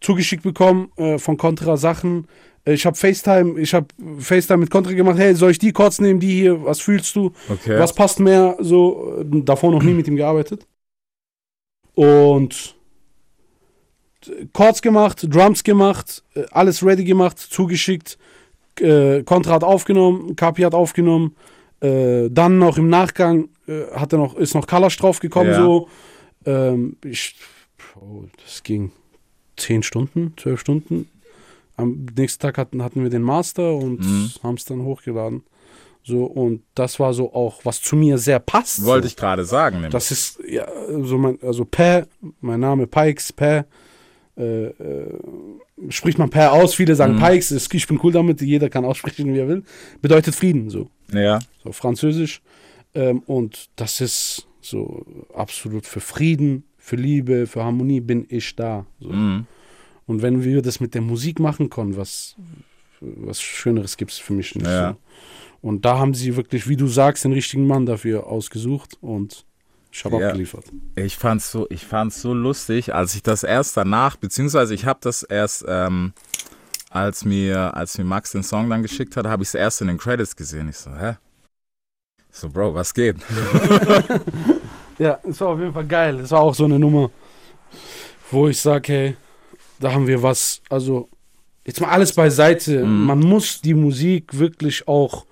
zugeschickt bekommen äh, von Contra Sachen. Ich habe FaceTime, ich habe FaceTime mit Contra gemacht. Hey, soll ich die kurz nehmen, die hier? Was fühlst du? Okay. Was passt mehr? So äh, davor noch nie mit ihm gearbeitet. Und Chords gemacht, Drums gemacht, äh, alles ready gemacht, zugeschickt. Äh, Contra hat aufgenommen, Kapi hat aufgenommen. Dann noch im Nachgang hat er noch, ist noch Kalash draufgekommen. Ja. So. Ähm, ich, oh, das ging 10 Stunden, 12 Stunden. Am nächsten Tag hatten, hatten wir den Master und Mhm. haben es dann hochgeladen. So, und das war so auch, was zu mir sehr passt. Wollte so. ich gerade sagen. Nämlich. Das ist, ja, so mein, also Per, mein Name Pikes, Per, äh, äh, spricht man Per aus, viele sagen Mhm. Pikes, ist, ich bin cool damit, jeder kann aussprechen, wie er will. Bedeutet Frieden, so, ja. so französisch. Ähm, und das ist so absolut für Frieden, für Liebe, für Harmonie bin ich da. So. Mhm. Und wenn wir das mit der Musik machen können, was, was Schöneres gibt es für mich nicht. Ja. So. Und da haben sie wirklich, wie du sagst, den richtigen Mann dafür ausgesucht und ich habe Ja. abgeliefert. Ich fand's so, ich fand's so lustig, als ich das erst danach, beziehungsweise ich habe das erst, ähm, als mir, als mir Max den Song dann geschickt hat, habe ich es erst in den Credits gesehen. Ich so, hä? Ich So, Bro, was geht? Ja, es war auf jeden Fall geil. Es war auch so eine Nummer, wo ich sage, hey, da haben wir was, also jetzt mal alles beiseite. Mhm. Man muss die Musik wirklich auch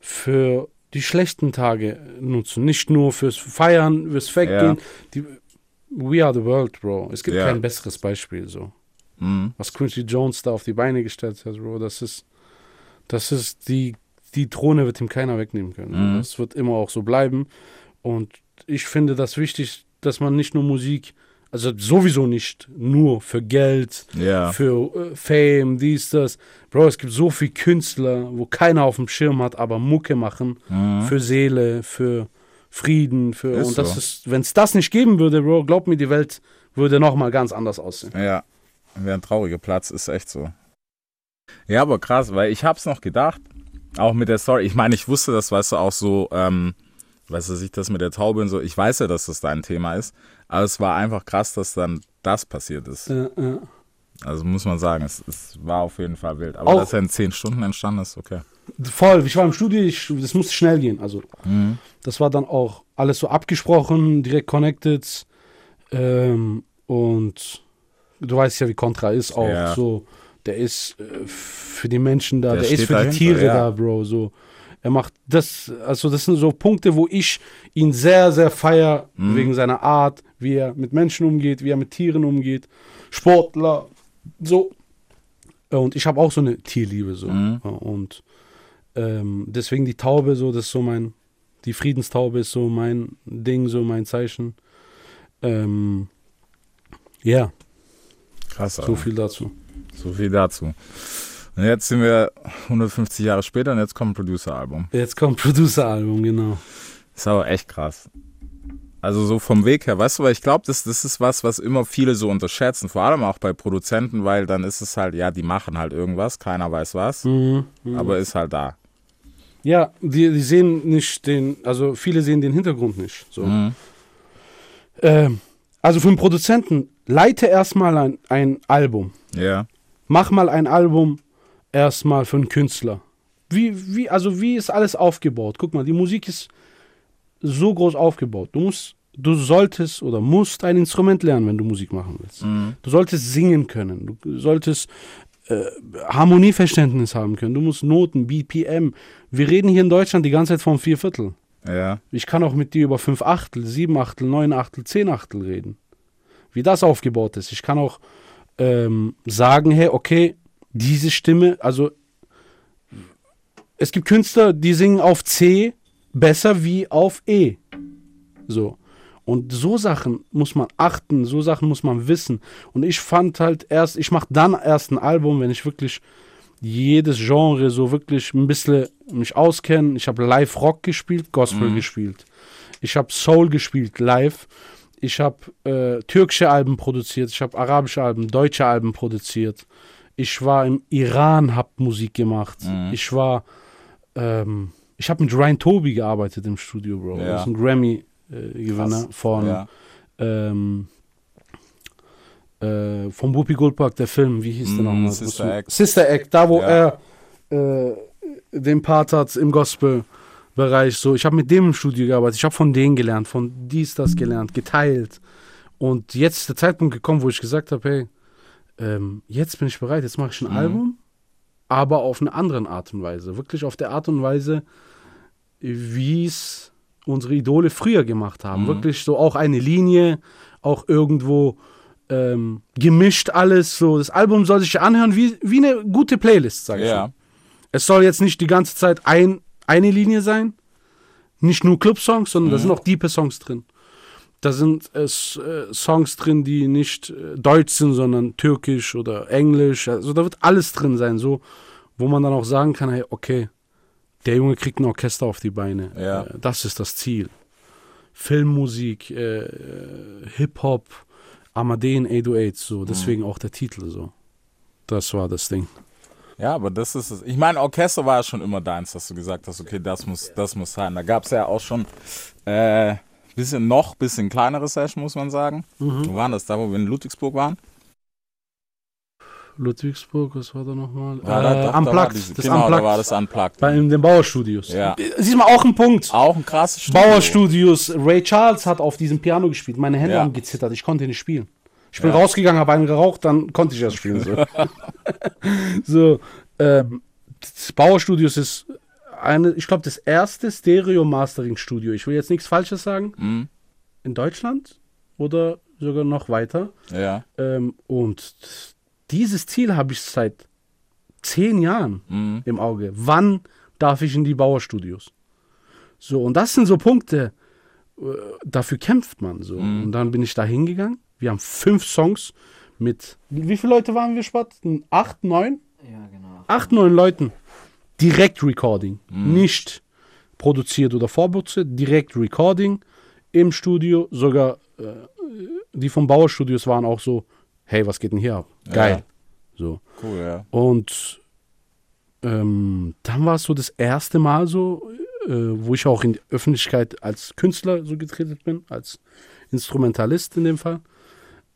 für die schlechten Tage nutzen. Nicht nur fürs Feiern, fürs Weggehen. Die, we are the world, Bro. Es gibt Ja. kein besseres Beispiel so. Mhm. Was Quincy Jones da auf die Beine gestellt hat, Bro, das ist, das ist die, die Throne wird ihm keiner wegnehmen können. Mhm. Das wird immer auch so bleiben. Und ich finde das wichtig, dass man nicht nur Musik, also sowieso nicht nur für Geld, Ja. für äh, Fame, dies, das. Bro, es gibt so viele Künstler, wo keiner auf dem Schirm hat, aber Mucke machen Mhm. für Seele, für Frieden, für Ist und das so. ist, wenn es das nicht geben würde, Bro, glaub mir, die Welt würde noch mal ganz anders aussehen. Ja. Wäre ein trauriger Platz, ist echt so. Ja, aber krass, weil ich hab's noch gedacht, auch mit der Story. Ich meine, ich wusste das, weißt du, auch so, ähm, weißt du, sich das mit der Taube und so. Ich weiß ja, dass das dein Thema ist, aber es war einfach krass, dass dann das passiert ist. Äh, äh. Also muss man sagen, es, es war auf jeden Fall wild. Aber Auch- dass er in zehn Stunden entstanden ist, okay. Voll, ich war im Studio, ich, das musste schnell gehen. Also, Mhm. das war dann auch alles so abgesprochen, direkt connected. Ähm, und du weißt ja, wie Contra ist auch Ja. so. Der ist äh, für die Menschen da, Der der, ist für die dahinter, Tiere ja. da, Bro. So. Er macht das, also das sind so Punkte, wo ich ihn sehr, sehr feier, Mhm. wegen seiner Art, wie er mit Menschen umgeht, wie er mit Tieren umgeht. Sportler, so. Und ich habe auch so eine Tierliebe, so. Mhm. Und ähm, deswegen die Taube, so, das ist so mein, die Friedenstaube ist so mein Ding, so mein Zeichen. Ähm, ja, Krass, So viel dazu. So viel dazu. Und jetzt sind wir 150 Jahre später und jetzt kommt ein Producer-Album. Jetzt kommt Producer-Album, genau. Ist aber echt krass. Also so vom Weg her, weißt du, weil ich glaube, das, das ist was, was immer viele so unterschätzen, vor allem auch bei Produzenten, weil dann ist es halt, ja, die machen halt irgendwas, keiner weiß was, Mhm. aber ist halt da. Ja, die, die sehen nicht den, also viele sehen den Hintergrund nicht. So. Mhm. Ähm, also für einen Produzenten, leite erstmal ein, ein Album. Ja, Mach mal ein Album erstmal für einen Künstler. Wie, wie, also wie ist alles aufgebaut? Guck mal, die Musik ist so groß aufgebaut. Du musst, du solltest oder musst ein Instrument lernen, wenn du Musik machen willst. Du solltest singen können. Du solltest äh, Harmonieverständnis haben können. Du musst Noten, BPM. Wir reden hier in Deutschland die ganze Zeit vom Vierviertel. ja, Ich kann auch mit dir über fünf Achtel, sieben Achtel, neun Achtel, zehn Achtel reden. Wie das aufgebaut ist. Ich kann auch ähm, sagen, hey, okay, diese Stimme, also es gibt Künstler, die singen auf C besser wie auf E. So. Und so Sachen muss man achten, so Sachen muss man wissen. Und ich fand halt erst, ich mache dann erst ein Album, wenn ich wirklich jedes Genre so wirklich ein bisschen mich auskenne. Ich habe live Rock gespielt, Gospel gespielt. Ich habe Soul gespielt, live. Ich habe äh, türkische Alben produziert, ich habe arabische Alben, deutsche Alben produziert. Ich war im Iran, habe Musik gemacht. Ich war, ähm, ich habe mit Ryan Toby gearbeitet im Studio, Bro. Ja. Das ist ein Grammy-Gewinner Krass. von ja. ähm, äh, vom Whoopi Goldberg, der Film, wie hieß der Mm, nochmal? Sister Act. Sister Act, da wo Ja. er äh, den Part hat im Gospel-Bereich. So, ich habe mit dem im Studio gearbeitet, ich habe von denen gelernt, von dies, das gelernt, geteilt. Und jetzt ist der Zeitpunkt gekommen, wo ich gesagt habe, hey, ähm, jetzt bin ich bereit, jetzt mache ich ein Album, aber auf eine andere Art und Weise. Wirklich auf der Art und Weise, wie es unsere Idole früher gemacht haben. Wirklich so auch eine Linie, auch irgendwo ähm, gemischt alles. So, das Album soll sich anhören wie, wie eine gute Playlist, sag ich Ja, mal. Es soll jetzt nicht die ganze Zeit ein, eine Linie sein, nicht nur Club-Songs, sondern da sind auch diepe Songs drin. Da sind äh, äh, Songs drin, die nicht äh, deutsch sind, sondern türkisch oder englisch. Also da wird alles drin sein, so, wo man dann auch sagen kann, hey, okay, der Junge kriegt ein Orchester auf die Beine. Ja. Äh, das ist das Ziel. Filmmusik, äh, äh, Hip-Hop, Amadeen 808, so. Deswegen auch der Titel, so. Das war das Ding. ja, aber das ist es. Ich meine, Orchester war ja schon immer deins, dass du gesagt hast, okay, das muss, das muss sein. Da gab es ja auch schon äh, bisschen noch, bisschen kleinere Session, muss man sagen. Wo waren das? Da, wo wir in Ludwigsburg waren? Ludwigsburg, was war da nochmal? War Unplugged, diese- das genau, Unplugged. da war das Unplugged. Bei in den Bauerstudios. Ja. Siehst mal auch ein Punkt. Auch ein krasses Studio. Bauerstudios. Ray Charles hat auf diesem Piano gespielt. Meine Hände Ja. haben gezittert. Ich konnte nicht spielen. Ich bin Ja. rausgegangen, habe einen geraucht, dann konnte ich erst spielen. So, so ähm, das Bauerstudios ist eine, ich glaube, das erste Stereo-Mastering-Studio. Ich will jetzt nichts Falsches sagen. Mhm. In Deutschland oder sogar noch weiter. Ja. Ähm, und dieses Ziel habe ich seit zehn Jahren Mhm. im Auge. Wann darf ich in die Bauerstudios? So, und das sind so Punkte, äh, dafür kämpft man so. Und dann bin ich da hingegangen. Wir haben fünf Songs mit, wie viele Leute waren wir, Spott? Acht, neun? Ja, genau. Acht, neun Leuten. Direkt Recording. Nicht produziert oder vorproduziert, direkt Recording im Studio. Sogar äh, die vom Bauerstudios waren auch so, hey, was geht denn hier ab? Geil. So. Cool, ja. Und ähm, dann war es so das erste Mal so, äh, wo ich auch in die Öffentlichkeit als Künstler so getreten bin, als Instrumentalist in dem Fall.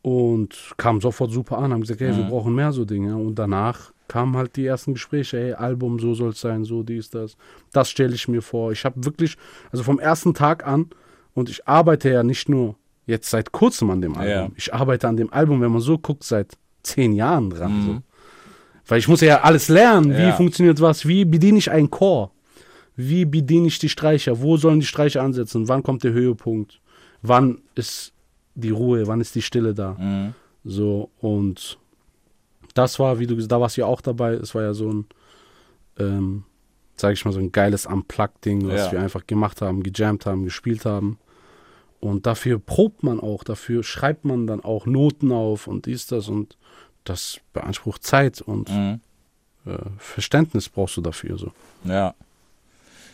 Und kam sofort super an, haben gesagt, hey, wir brauchen mehr so Dinge. Und danach kamen halt die ersten Gespräche, hey, Album, so soll es sein, so dies, das. Das stelle ich mir vor. Ich habe wirklich, also vom ersten Tag an, und ich arbeite ja nicht nur jetzt seit kurzem an dem Album. Ja. Ich arbeite an dem Album, wenn man so guckt, seit zehn Jahren dran. So. Weil ich muss ja alles lernen, wie Ja. funktioniert was, wie bediene ich einen Chor, wie bediene ich die Streicher, wo sollen die Streicher ansetzen, wann kommt der Höhepunkt, wann ist die Ruhe, wann ist die Stille da. Mhm. So, und das war, wie du gesagt da warst du ja auch dabei, es war ja so ein, ähm, sag ich mal, so ein geiles Unplugged-Ding, was Ja. wir einfach gemacht haben, gejammt haben, gespielt haben. Und dafür probt man auch, dafür schreibt man dann auch Noten auf und dies, das und das beansprucht Zeit und Mhm. äh, Verständnis brauchst du dafür. So. Ja.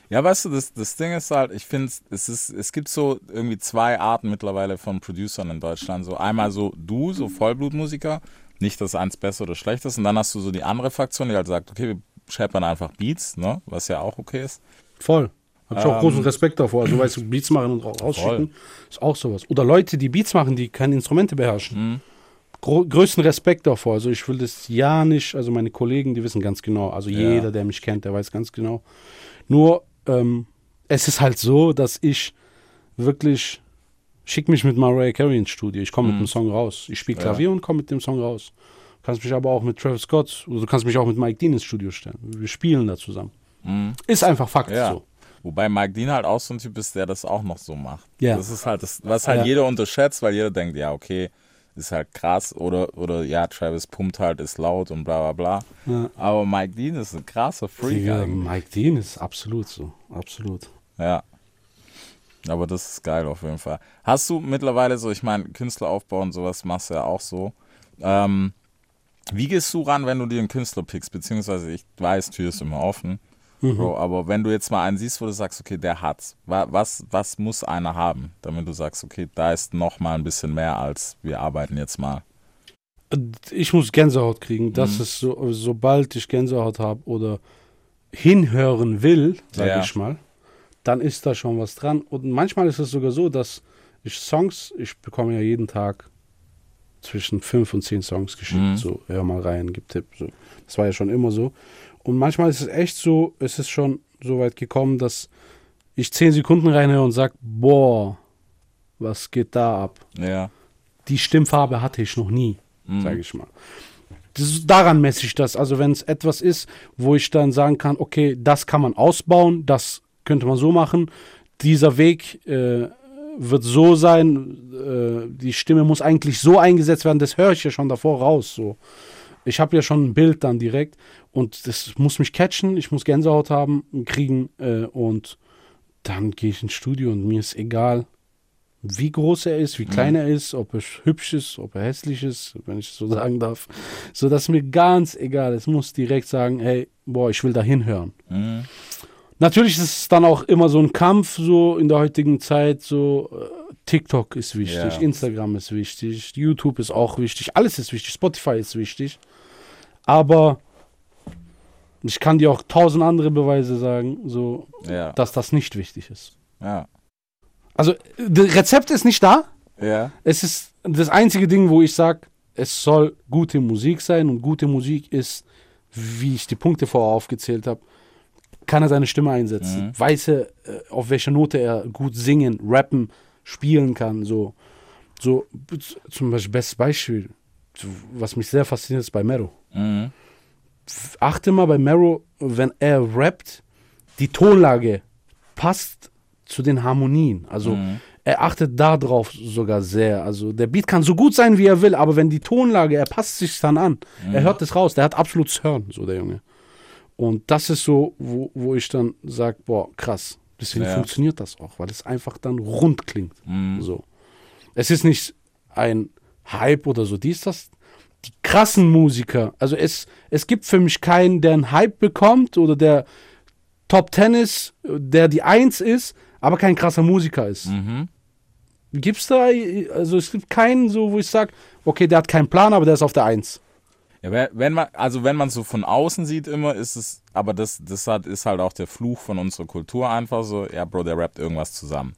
Ja, weißt du, das, das Ding ist halt, ich finde, es ist, es gibt so irgendwie zwei Arten mittlerweile von Producern in Deutschland. So einmal so du, so Vollblutmusiker, nicht dass eins besser oder schlechter ist, und dann hast du so die andere Fraktion, die halt sagt, okay, wir scheppern einfach Beats, ne, was ja auch okay ist. Voll. Hab ich auch Ähm, großen Respekt davor. Also, weißt du, Beats machen und ra- rausschicken, ist auch sowas. Oder Leute, die Beats machen, die keine Instrumente beherrschen. Gro größten Respekt davor. Also, ich will das ja nicht, also meine Kollegen, die wissen ganz genau. Also, Ja. jeder, der mich kennt, der weiß ganz genau. Nur, ähm, es ist halt so, dass ich wirklich, schick mich mit Mariah Carey ins Studio. Ich komme mit dem Song raus. Ich spiele Mhm. Ja. Klavier und komme mit dem Song raus. Du kannst mich aber auch mit Travis Scott, oder du kannst mich auch mit Mike Dean ins Studio stellen. Wir spielen da zusammen. Ist einfach Fakt Mhm. Ja. so. Wobei Mike Dean halt auch so ein Typ ist, der das auch noch so macht. Ja. Das ist halt das, was halt Ja. jeder unterschätzt, weil jeder denkt, ja, okay, ist halt krass oder, oder ja, Travis pumpt halt, ist laut und bla bla bla. Ja. Aber Mike Dean ist ein krasser Freak eigentlich. Mike Dean ist absolut so. Absolut. Ja. Aber das ist geil auf jeden Fall. Hast du mittlerweile so, ich meine, Künstleraufbau und sowas machst du ja auch so. Ähm, wie gehst du ran, wenn du dir einen Künstler pickst? Beziehungsweise ich weiß, Tür ist immer offen. Bro, aber wenn du jetzt mal einen siehst, wo du sagst, okay, der hat's, wa- was, was muss einer haben, damit du sagst, okay, da ist noch mal ein bisschen mehr als wir arbeiten jetzt mal. Ich muss Gänsehaut kriegen. Das Mhm. ist so, sobald ich Gänsehaut habe oder hinhören will, sage Ja. ich mal, dann ist da schon was dran. Und manchmal ist es sogar so, dass ich Songs, ich bekomme ja jeden Tag zwischen fünf und zehn Songs geschickt. Mhm. So, hör mal rein, gib Tipp. So. Das war ja schon immer so. Und manchmal ist es echt so, es ist schon so weit gekommen, dass ich zehn Sekunden reinhöre und sage, boah, was geht da ab? Ja. die Stimmfarbe hatte ich noch nie, Mhm. sage ich mal. Ist, daran messe ich das. Also wenn es etwas ist, wo ich dann sagen kann, okay, das kann man ausbauen, das könnte man so machen, dieser Weg äh, wird so sein, äh, die Stimme muss eigentlich so eingesetzt werden, das höre ich ja schon davor raus. So. Ich habe ja schon ein Bild dann direkt und das muss mich catchen, ich muss Gänsehaut haben, kriegen äh, und dann gehe ich ins Studio und mir ist egal, wie groß er ist, wie klein er ist, ob er hübsch ist, ob er hässlich ist, wenn ich so sagen darf. So, das ist mir ganz egal. Es muss direkt sagen, hey, boah, ich will da hinhören. Mhm. Natürlich ist es dann auch immer so ein Kampf, so in der heutigen Zeit, so äh, TikTok ist wichtig, Ja. Instagram ist wichtig, YouTube ist auch wichtig, alles ist wichtig, Spotify ist wichtig. Aber ich kann dir auch tausend andere Beweise sagen, so, Ja. dass das nicht wichtig ist. Ja. Also, das Rezept ist nicht da. Ja. Es ist das einzige Ding, wo ich sage, es soll gute Musik sein und gute Musik ist, wie ich die Punkte vorher aufgezählt habe, kann er seine Stimme einsetzen. Weiß er, äh, auf welcher Note er gut singen, rappen, spielen kann. So, so zum Beispiel, bestes Beispiel, was mich sehr fasziniert, ist bei Mero. Mhm. Achte mal bei Mero, wenn er rappt, die Tonlage passt zu den Harmonien. Also er achtet darauf sogar sehr. Also der Beat kann so gut sein, wie er will, aber wenn die Tonlage, er passt sich dann an. Er hört es raus. Der hat absolutes Hören, so der Junge. Und das ist so, wo, wo ich dann sage, boah, krass. Deswegen Ja. funktioniert das auch, weil es einfach dann rund klingt. So. Es ist nicht ein Hype oder so, dies, das. Die krassen Musiker, also es, es gibt für mich keinen, der einen Hype bekommt oder der Top Ten ist, der die Eins ist, aber kein krasser Musiker ist. Mhm. Gibt's da, also es gibt keinen so, wo ich sage, okay, der hat keinen Plan, aber der ist auf der Eins. Ja, wenn- man, also wenn man so von außen sieht immer, ist es, aber das, das hat, ist halt auch der Fluch von unserer Kultur einfach so, ja, Bro, der rappt irgendwas zusammen.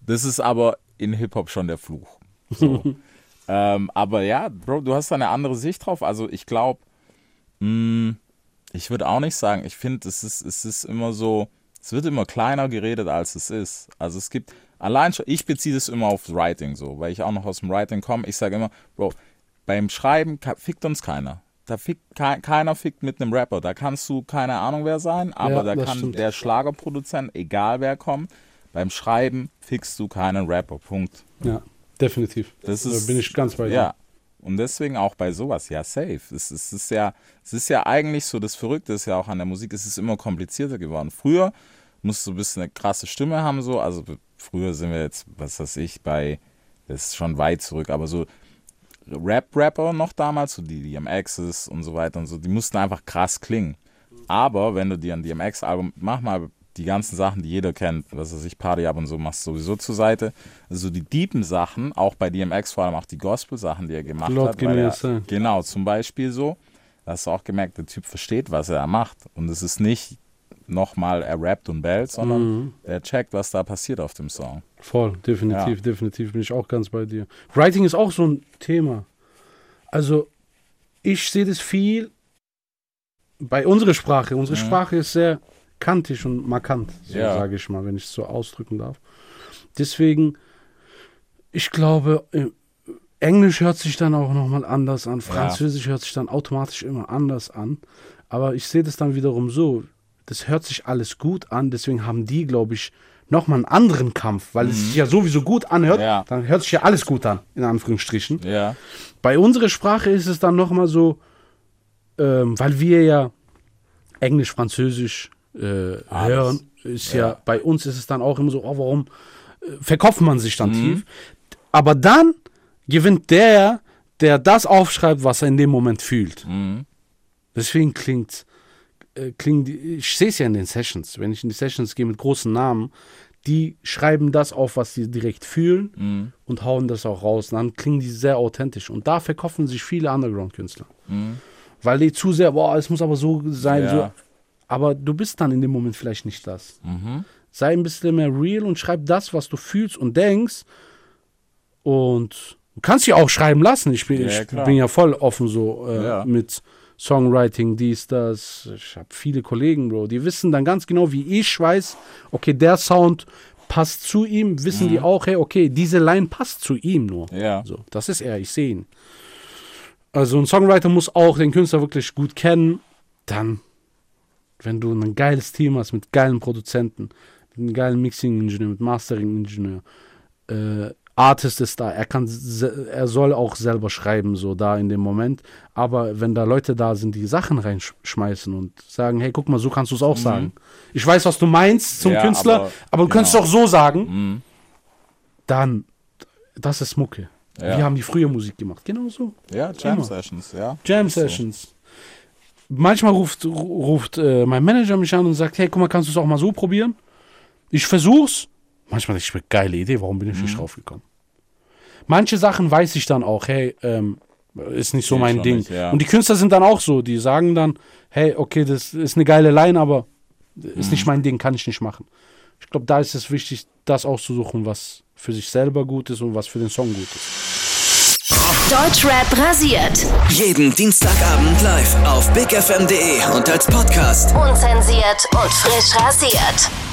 Das ist aber in Hip-Hop schon der Fluch. So. ähm, aber ja, Bro, du hast da eine andere Sicht drauf. Also ich glaube, ich würde auch nicht sagen, ich finde, es ist, es ist immer so, es wird immer kleiner geredet, als es ist. Also es gibt, allein schon, ich beziehe das immer aufs Writing so, weil ich auch noch aus dem Writing komme. Ich sage immer, Bro, beim Schreiben fickt uns keiner. Da fickt ke keiner fickt mit einem Rapper. Da kannst du keine Ahnung wer sein, aber Ja, da kann stimmt. der Schlagerproduzent, egal wer kommt, beim Schreiben fickst du keinen Rapper. Punkt. Ja, definitiv. Das da ist, bin ich ganz bei dir. Ja. Und deswegen auch bei sowas, ja, safe. Es, es, ist ja, es ist ja eigentlich so, das Verrückte ist ja auch an der Musik, es ist immer komplizierter geworden. Früher musst du ein bisschen eine krasse Stimme haben, so. Also früher sind wir jetzt, was weiß ich, bei, das ist schon weit zurück, aber so Rap-Rapper noch damals, so die DMXs und so weiter und so, die mussten einfach krass klingen. Aber wenn du dir ein DMX-Album, mach mal die ganzen Sachen, die jeder kennt, was weiß ich, Party ab und so, machst du sowieso zur Seite. Also die deepen Sachen, auch bei DMX vor allem auch die Gospel-Sachen, die er gemacht Lord, hat. a er, genau, zum Beispiel so. Da hast du auch gemerkt, der Typ versteht, was er macht. Und es ist nicht nochmal, er rappt und bellt, sondern Mhm. er checkt, was da passiert auf dem Song. Voll, definitiv, definitiv bin ich auch ganz bei dir. Writing ist auch so ein Thema. Also, ich sehe das viel bei unserer Sprache. Unsere Sprache ist sehr kantig und markant, so Ja. sage ich mal, wenn ich es so ausdrücken darf. Deswegen, ich glaube, äh, Englisch hört sich dann auch nochmal anders an, Französisch hört sich dann automatisch immer anders an. Aber ich sehe das dann wiederum so, das hört sich alles gut an, deswegen haben die, glaube ich, nochmal einen anderen Kampf, weil es sich ja sowieso gut anhört, Mhm. Ja. dann hört sich ja alles gut an, in Anführungsstrichen. Ja. Bei unserer Sprache ist es dann nochmal so, ähm, weil wir ja Englisch, Französisch äh, hören, ist ja. Ja. bei uns ist es dann auch immer so, oh, warum äh, verkopft man sich Mhm. dann tief? Aber dann gewinnt der, der das aufschreibt, was er in dem Moment fühlt. Mhm. Deswegen klingt, äh, klingt ich sehe es ja in den Sessions, wenn ich in die Sessions gehe mit großen Namen, die schreiben das auf, was sie direkt fühlen Mhm. und hauen das auch raus. Und dann klingen die sehr authentisch. Und da verkaufen sich viele Underground-Künstler. Weil die zu sehr, boah, es muss aber so sein. Mhm. Ja. So. Aber du bist dann in dem Moment vielleicht nicht das. Mhm. Sei ein bisschen mehr real und schreib das, was du fühlst und denkst. Und du kannst dich auch schreiben lassen. Ich bin, Ja, ich bin ja voll offen so äh, Ja. mit Songwriting, dies, das. Ich habe viele Kollegen, Bro, die wissen dann ganz genau, wie ich weiß, okay, der Sound passt zu ihm, wissen die auch, hey, okay, diese Line passt zu ihm nur. Mhm. Ja. So, das ist er, ich sehe ihn. Also ein Songwriter muss auch den Künstler wirklich gut kennen. Dann, wenn du ein geiles Team hast mit geilen Produzenten, mit einem geilen Mixing-Ingenieur, mit Mastering-Ingenieur, äh, Artist ist da, er kann, er soll auch selber schreiben, so da in dem Moment. Aber wenn da Leute da sind, die Sachen reinschmeißen und sagen, hey, guck mal, so kannst du es auch sagen. Ich weiß, was du meinst zum Mhm. Ja, Künstler, aber, aber- du könntest es genau. auch so sagen. Mhm. Dann, das ist Mucke. Ja. Wir haben die früher Musik gemacht, genau so. Ja, Jam. Sessions, ja. Jam Sessions. Manchmal ruft, ruft äh, mein Manager mich an und sagt, hey, guck mal, kannst du es auch mal so probieren? Ich versuch's. Manchmal denke ich mir, geile Idee, warum bin ich Mhm. nicht drauf gekommen? Manche Sachen weiß ich dann auch, hey, ähm, ist nicht so Nee, mein Ding. nicht, ja. Und die Künstler sind dann auch so, die sagen dann, hey, okay, das ist eine geile Line, aber ist Mhm. nicht mein Ding, kann ich nicht machen. Ich glaube, da ist es wichtig, das auszusuchen, was für sich selber gut ist und was für den Song gut ist. Deutschrap rasiert. Jeden Dienstagabend live auf bigfm.de und als Podcast. Unzensiert und frisch rasiert.